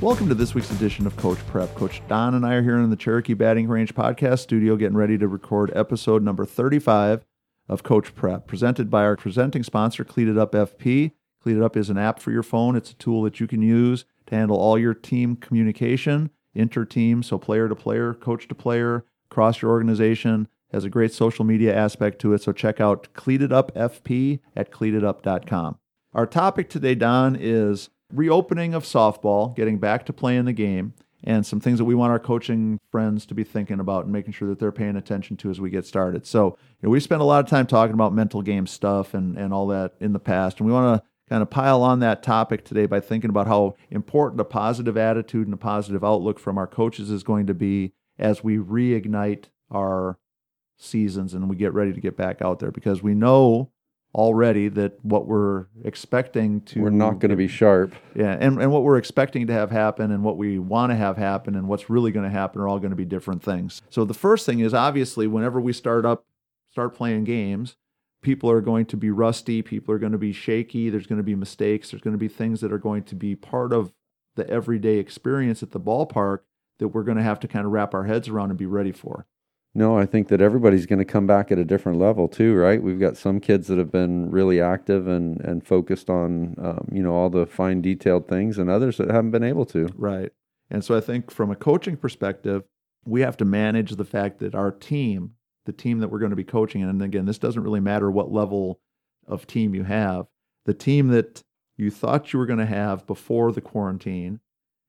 Welcome to this week's edition of Coach Prep. Coach Don and I are here in the Cherokee Batting Range podcast studio getting ready to record episode number 35 of Coach Prep, presented by our presenting sponsor, Cleat It Up FP. Cleat It Up is an app for your phone. It's a tool that you can use to handle all your team communication, inter-team, so player to player, coach to player, across your organization. Has a great social media aspect to it. So check out Cleat It Up FP at cleatitup.com. Our topic today, Don, is reopening of softball, getting back to playing the game, and some things that we want our coaching friends to be thinking about and making sure that they're paying attention to as we get started. So, you know, we spent a lot of time talking about mental game stuff and, and all that in the past, and we want to kind of pile on that topic today by thinking about how important a positive attitude and a positive outlook from our coaches is going to be as we reignite our seasons and we get ready to get back out there because we know already that what we're expecting to we're not going to be sharp. Yeah and, and what we're expecting to have happen and what we want to have happen and what's really going to happen are all going to be different things. So the first thing is obviously whenever we start up start playing games people are going to be rusty people are going to be shaky there's going to be mistakes there's going to be things that are going to be part of the everyday experience at the ballpark that we're going to have to kind of wrap our heads around and be ready for no, I think that everybody's going to come back at a different level too, right? We've got some kids that have been really active and and focused on um, you know all the fine detailed things, and others that haven't been able to. Right. And so I think from a coaching perspective, we have to manage the fact that our team, the team that we're going to be coaching, and again, this doesn't really matter what level of team you have, the team that you thought you were going to have before the quarantine,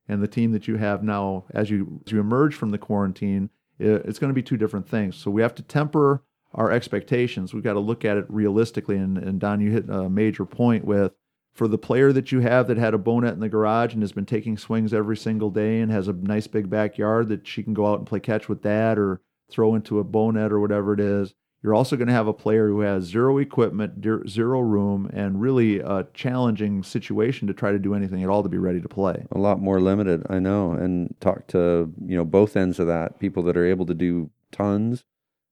and the team that you have now as you as you emerge from the quarantine it's going to be two different things. So we have to temper our expectations. We've got to look at it realistically. And, and Don, you hit a major point with for the player that you have that had a Bownet in the garage and has been taking swings every single day and has a nice big backyard that she can go out and play catch with dad or throw into a Bownet or whatever it is. You're also going to have a player who has zero equipment, zero room, and really a challenging situation to try to do anything at all to be ready to play. A lot more limited, I know, and talk to you know both ends of that. People that are able to do tons,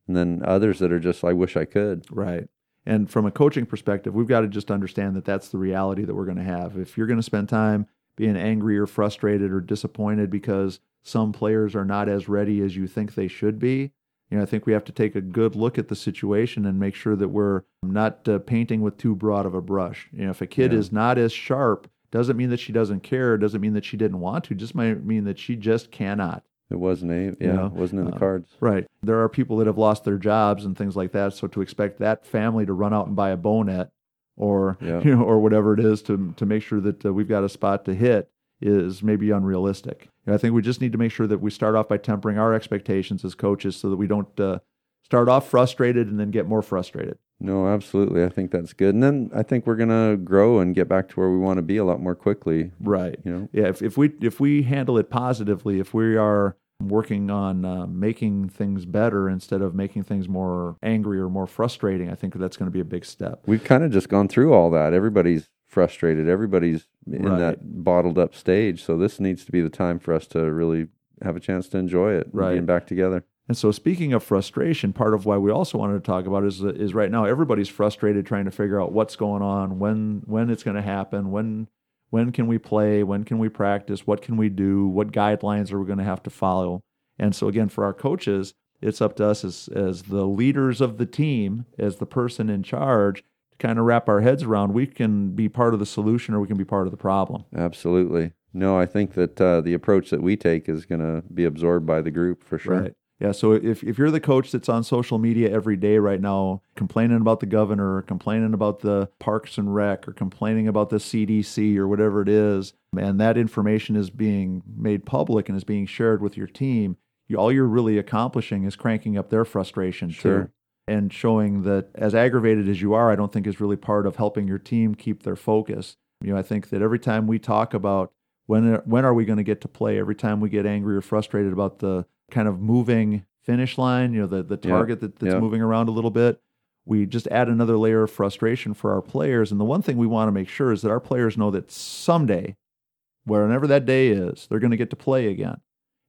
and then others that are just, I wish I could. Right. And from a coaching perspective, we've got to just understand that that's the reality that we're going to have. If you're going to spend time being angry or frustrated or disappointed because some players are not as ready as you think they should be, you know, I think we have to take a good look at the situation and make sure that we're not uh, painting with too broad of a brush. You know, if a kid yeah. is not as sharp, doesn't mean that she doesn't care. Doesn't mean that she didn't want to. Just might mean that she just cannot. It wasn't a yeah, you know? wasn't in the uh, cards. Right. There are people that have lost their jobs and things like that. So to expect that family to run out and buy a Bownet or yeah. you know or whatever it is to to make sure that uh, we've got a spot to hit is maybe unrealistic. And I think we just need to make sure that we start off by tempering our expectations as coaches so that we don't uh, start off frustrated and then get more frustrated. No, absolutely. I think that's good. And then I think we're going to grow and get back to where we want to be a lot more quickly. Right. You know. Yeah, if if we if we handle it positively, if we are working on uh, making things better instead of making things more angry or more frustrating, I think that's going to be a big step. We've kind of just gone through all that. Everybody's frustrated. Everybody's in right. that bottled up stage. So this needs to be the time for us to really have a chance to enjoy it, right. being back together. And so, speaking of frustration, part of why we also wanted to talk about is is right now everybody's frustrated trying to figure out what's going on, when when it's going to happen, when when can we play, when can we practice, what can we do, what guidelines are we going to have to follow. And so, again, for our coaches, it's up to us as as the leaders of the team, as the person in charge, kind of wrap our heads around, we can be part of the solution or we can be part of the problem. Absolutely. No, I think that uh, the approach that we take is going to be absorbed by the group for sure. Right. Yeah. So if, if you're the coach that's on social media every day right now, complaining about the governor, or complaining about the Parks and Rec, or complaining about the CDC or whatever it is, and that information is being made public and is being shared with your team, you, all you're really accomplishing is cranking up their frustration sure. too and showing that as aggravated as you are, I don't think is really part of helping your team keep their focus. You know, I think that every time we talk about when when are we going to get to play, every time we get angry or frustrated about the kind of moving finish line, you know, the the target that, that's moving around a little bit, we just add another layer of frustration for our players. And the one thing we want to make sure is that our players know that someday, whenever that day is, they're going to get to play again.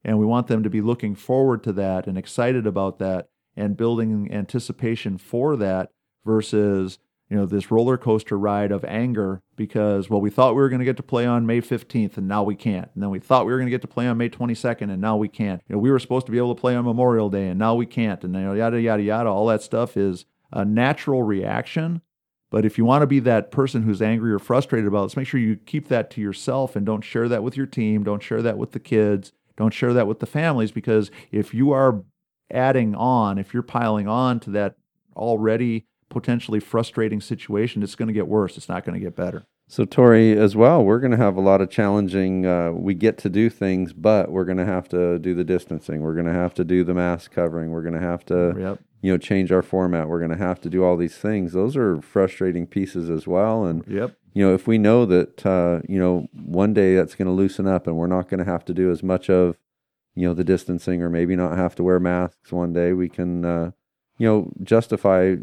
And we want them to be looking forward to that and excited about that and building anticipation for that versus you know this roller coaster ride of anger because well we thought we were going to get to play on May 15th and now we can't. And then we thought we were going to get to play on May 22nd and now we can't. You know we were supposed to be able to play on Memorial Day and now we can't. And you know yada yada yada. All that stuff is a natural reaction. But if you want to be that person who's angry or frustrated about it, let's make sure you keep that to yourself and don't share that with your team. Don't share that with the kids. Don't share that with the families because if you are adding on if you're piling on to that already potentially frustrating situation, it's going to get worse. It's not going to get better. So, Tori, as well, we're going to have a lot of challenging. Uh, we get to do things, but we're going to have to do the distancing. We're going to have to do the mask covering. We're going to have to, yep. you know, change our format. We're going to have to do all these things. Those are frustrating pieces as well. And yep. you know, if we know that, uh, you know, one day that's going to loosen up, and we're not going to have to do as much of, you know, the distancing, or maybe not have to wear masks one day, we can, uh, you know, justify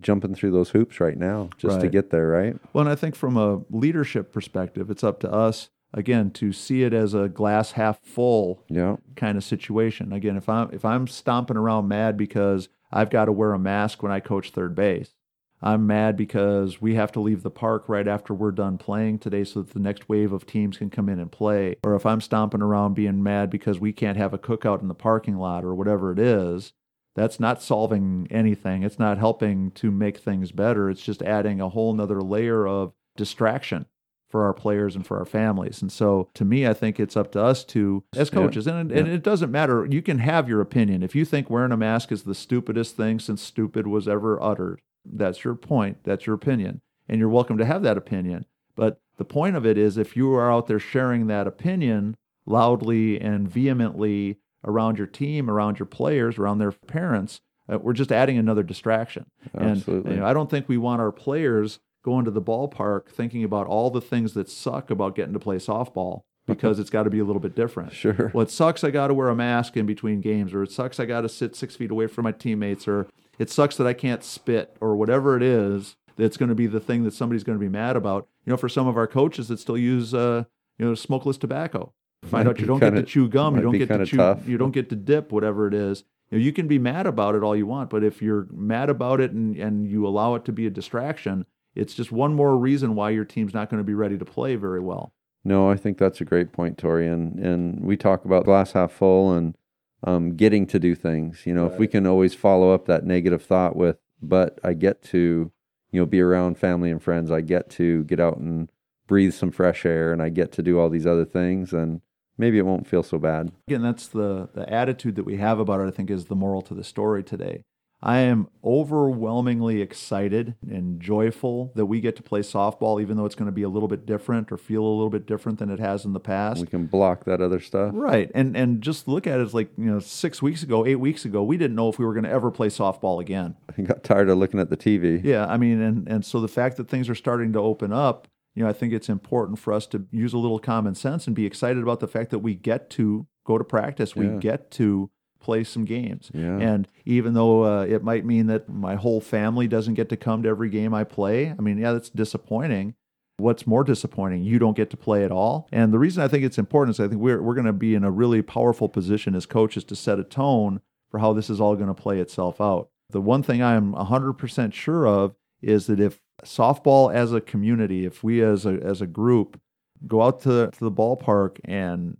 jumping through those hoops right now just right. to get there, right? Well, and I think from a leadership perspective, it's up to us again to see it as a glass half full yeah. kind of situation. Again, if I'm if I'm stomping around mad because I've got to wear a mask when I coach third base. I'm mad because we have to leave the park right after we're done playing today so that the next wave of teams can come in and play. Or if I'm stomping around being mad because we can't have a cookout in the parking lot or whatever it is, that's not solving anything. It's not helping to make things better. It's just adding a whole nother layer of distraction for our players and for our families. And so to me, I think it's up to us to, as coaches, yeah. and, and it doesn't matter. You can have your opinion. If you think wearing a mask is the stupidest thing since stupid was ever uttered, that's your point. That's your opinion. And you're welcome to have that opinion. But the point of it is if you are out there sharing that opinion loudly and vehemently around your team, around your players, around their parents, uh, we're just adding another distraction. Absolutely. And you know, I don't think we want our players going to the ballpark thinking about all the things that suck about getting to play softball because it's got to be a little bit different. Sure. Well, it sucks I got to wear a mask in between games, or it sucks I got to sit six feet away from my teammates, or it sucks that I can't spit, or whatever it is that's going to be the thing that somebody's going to be mad about. You know, for some of our coaches that still use, uh, you know, smokeless tobacco, find out you don't kinda, get to chew gum, you don't get to chew, tough. you don't get to dip, whatever it is. You, know, you can be mad about it all you want, but if you're mad about it and, and you allow it to be a distraction, it's just one more reason why your team's not going to be ready to play very well. No, I think that's a great point, Tori. And and we talk about glass half full and um, getting to do things. You know, right. if we can always follow up that negative thought with, but I get to, you know, be around family and friends. I get to get out and breathe some fresh air, and I get to do all these other things. And maybe it won't feel so bad. Again, that's the, the attitude that we have about it, I think, is the moral to the story today. I am overwhelmingly excited and joyful that we get to play softball, even though it's going to be a little bit different or feel a little bit different than it has in the past. We can block that other stuff. Right. And and just look at it as like, you know, six weeks ago, eight weeks ago, we didn't know if we were going to ever play softball again. I got tired of looking at the TV. Yeah. I mean, and, and so the fact that things are starting to open up, you know, I think it's important for us to use a little common sense and be excited about the fact that we get to go to practice, we yeah. get to play some games. Yeah. And even though uh, it might mean that my whole family doesn't get to come to every game I play, I mean, yeah, that's disappointing. What's more disappointing? You don't get to play at all. And the reason I think it's important is I think we're, we're going to be in a really powerful position as coaches to set a tone for how this is all going to play itself out. The one thing I am 100% sure of is that if softball as a community, if we as a as a group go out to, to the ballpark and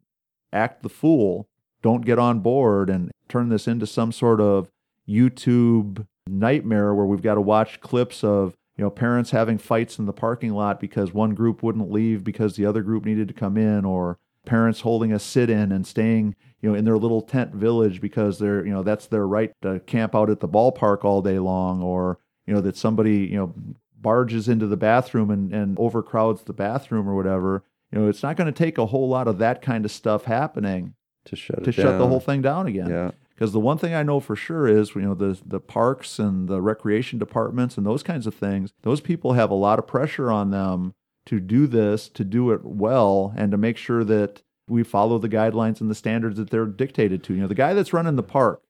act the fool, don't get on board and turn this into some sort of YouTube nightmare where we've got to watch clips of you know parents having fights in the parking lot because one group wouldn't leave because the other group needed to come in or parents holding a sit-in and staying you know in their little tent village because they're you know that's their right to camp out at the ballpark all day long or you know that somebody you know barges into the bathroom and, and overcrowds the bathroom or whatever, you know, it's not going to take a whole lot of that kind of stuff happening to shut to shut the whole thing down again. Yeah. Because the one thing I know for sure is, you know, the the parks and the recreation departments and those kinds of things. Those people have a lot of pressure on them to do this, to do it well, and to make sure that we follow the guidelines and the standards that they're dictated to. You know, the guy that's running the park,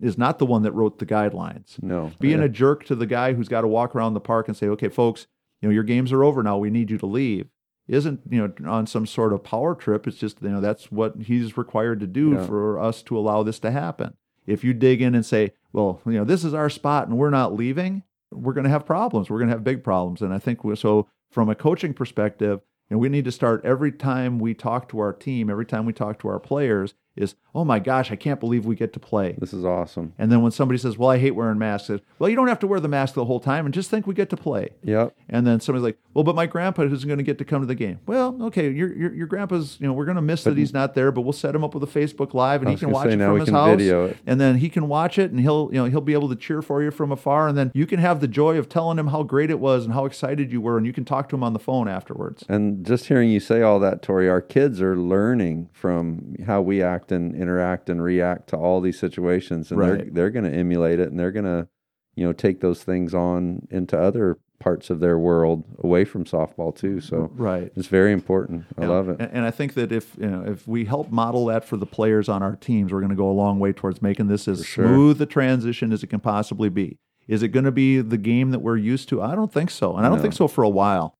is not the one that wrote the guidelines. No. Being yeah. a jerk to the guy who's got to walk around the park and say, okay, folks, you know, your games are over now. We need you to leave. Isn't, you know, on some sort of power trip. It's just, you know, that's what he's required to do yeah. for us to allow this to happen. If you dig in and say, well, you know, this is our spot and we're not leaving, we're going to have problems. We're going to have big problems. And I think we, so from a coaching perspective, and we need to start every time we talk to our team, every time we talk to our players, is, oh my gosh, I can't believe we get to play. This is awesome. And then when somebody says, well, I hate wearing masks, says, well, you don't have to wear the mask the whole time and just think we get to play. Yep. And then somebody's like, well, but my grandpa isn't going to get to come to the game. Well, okay, your your, your grandpa's, you know, we're going to miss that he's not there, but we'll set him up with a Facebook Live and he can watch it from his house. it. And then he can watch it and he'll, you know, he'll be able to cheer for you from afar. And then you can have the joy of telling him how great it was and how excited you were. And you can talk to him on the phone afterwards. And just hearing you say all that, Tori, our kids are learning from how we act and interact and react to all these situations, and they're they're going to emulate it, and they're going to, you know, take those things on into other parts of their world away from softball too. So Right. it's very important. I love it. And, and I think that if you know if we help model that for the players on our teams, we're going to go a long way towards making this as sure. smooth a transition as it can possibly be. Is it going to be the game that we're used to? I don't think so, and I don't No. think so for a while.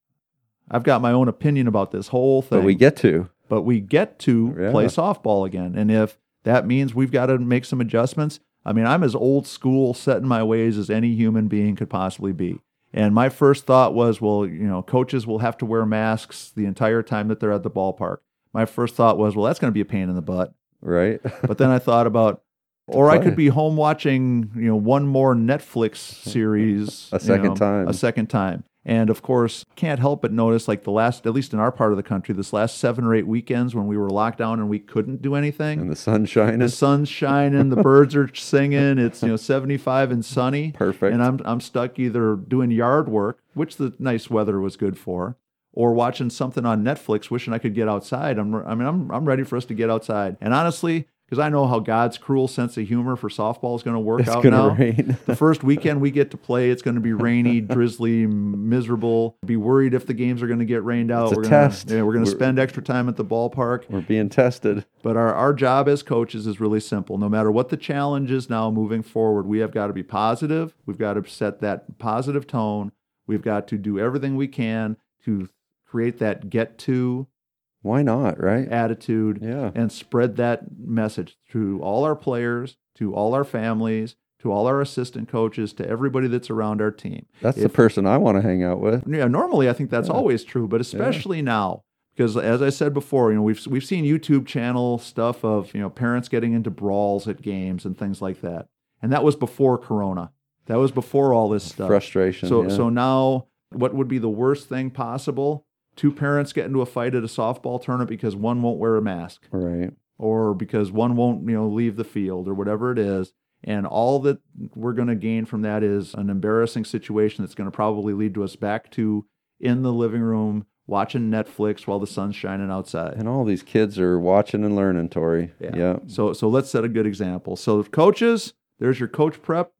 I've got my own opinion about this whole thing. But we get to. But we get to Yeah. play softball again, and if that means we've got to make some adjustments, I mean, I'm as old school, set in my ways as any human being could possibly be. And my first thought was, well, you know, coaches will have to wear masks the entire time that they're at the ballpark. My first thought was, well, that's going to be a pain in the butt. Right. But then I thought about, or I could be home watching, you know, one more Netflix series A you second know, time. a second time. And of course, can't help but notice, like the last, at least in our part of the country, this last seven or eight weekends when we were locked down and we couldn't do anything. and the sun's shining. the sun's shining, the birds are singing. It's you know 75 and sunny. Perfect. And I'm I'm stuck either doing yard work, which the nice weather was good for, or watching something on Netflix, wishing I could get outside. I'm I mean I'm I'm ready for us to get outside. And honestly, because I know how God's cruel sense of humor for softball is going to work it's out now. rain. The first weekend we get to play, it's going to be rainy, drizzly, miserable. Be worried if the games are going to get rained out. It's a we're gonna, test. Yeah, we're going to spend extra time at the ballpark. We're being tested. But our, our job as coaches is really simple. No matter what the challenge is now moving forward, we have got to be positive. We've got to set that positive tone. We've got to do everything we can to create that get to Why not? Right. attitude Yeah. and spread that message to all our players, to all our families, to all our assistant coaches, to everybody that's around our team. That's the person I want to hang out with. Yeah, normally I think that's Yeah. always true, but especially now because as I said before, you know, we've we've seen YouTube channel stuff of, you know, parents getting into brawls at games and things like that. And that was before corona. That was before all this stuff. Frustration. So yeah. so now what would be the worst thing possible? Two parents get into a fight at a softball tournament because one won't wear a mask right. or because one won't, you know, leave the field or whatever it is. And all that we're going to gain from that is an embarrassing situation that's going to probably lead to us back to in the living room watching Netflix while the sun's shining outside. And all these kids are watching and learning, Tori. Yeah. So so let's set a good example. So coaches, there's your coach prep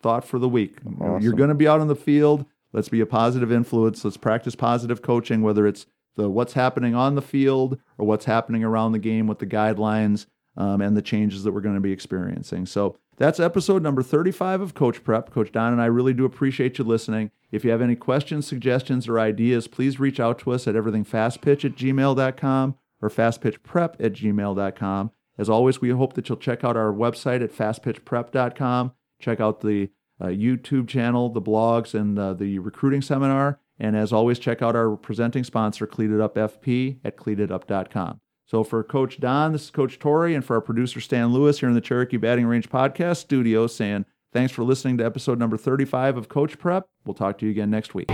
thought for the week. You're going to be out on the field. Let's be a positive influence. Let's practice positive coaching, whether it's the what's happening on the field or what's happening around the game with the guidelines um, and the changes that we're going to be experiencing. So that's episode number 35 of Coach Prep. Coach Don and I really do appreciate you listening. If you have any questions, suggestions, or ideas, please reach out to us at everythingfastpitch at gmail.com or fastpitchprep at gmail.com. As always, we hope that you'll check out our website at fastpitchprep.com. Check out the YouTube channel, the blogs, and uh, the recruiting seminar. And as always, check out our presenting sponsor, Cleated Up FP, at cleatedup.com. So for Coach Don, this is Coach Tori, and for our producer Stan Lewis here in the Cherokee Batting Range Podcast Studio, saying thanks for listening to episode number 35 of Coach Prep. We'll talk to you again next week.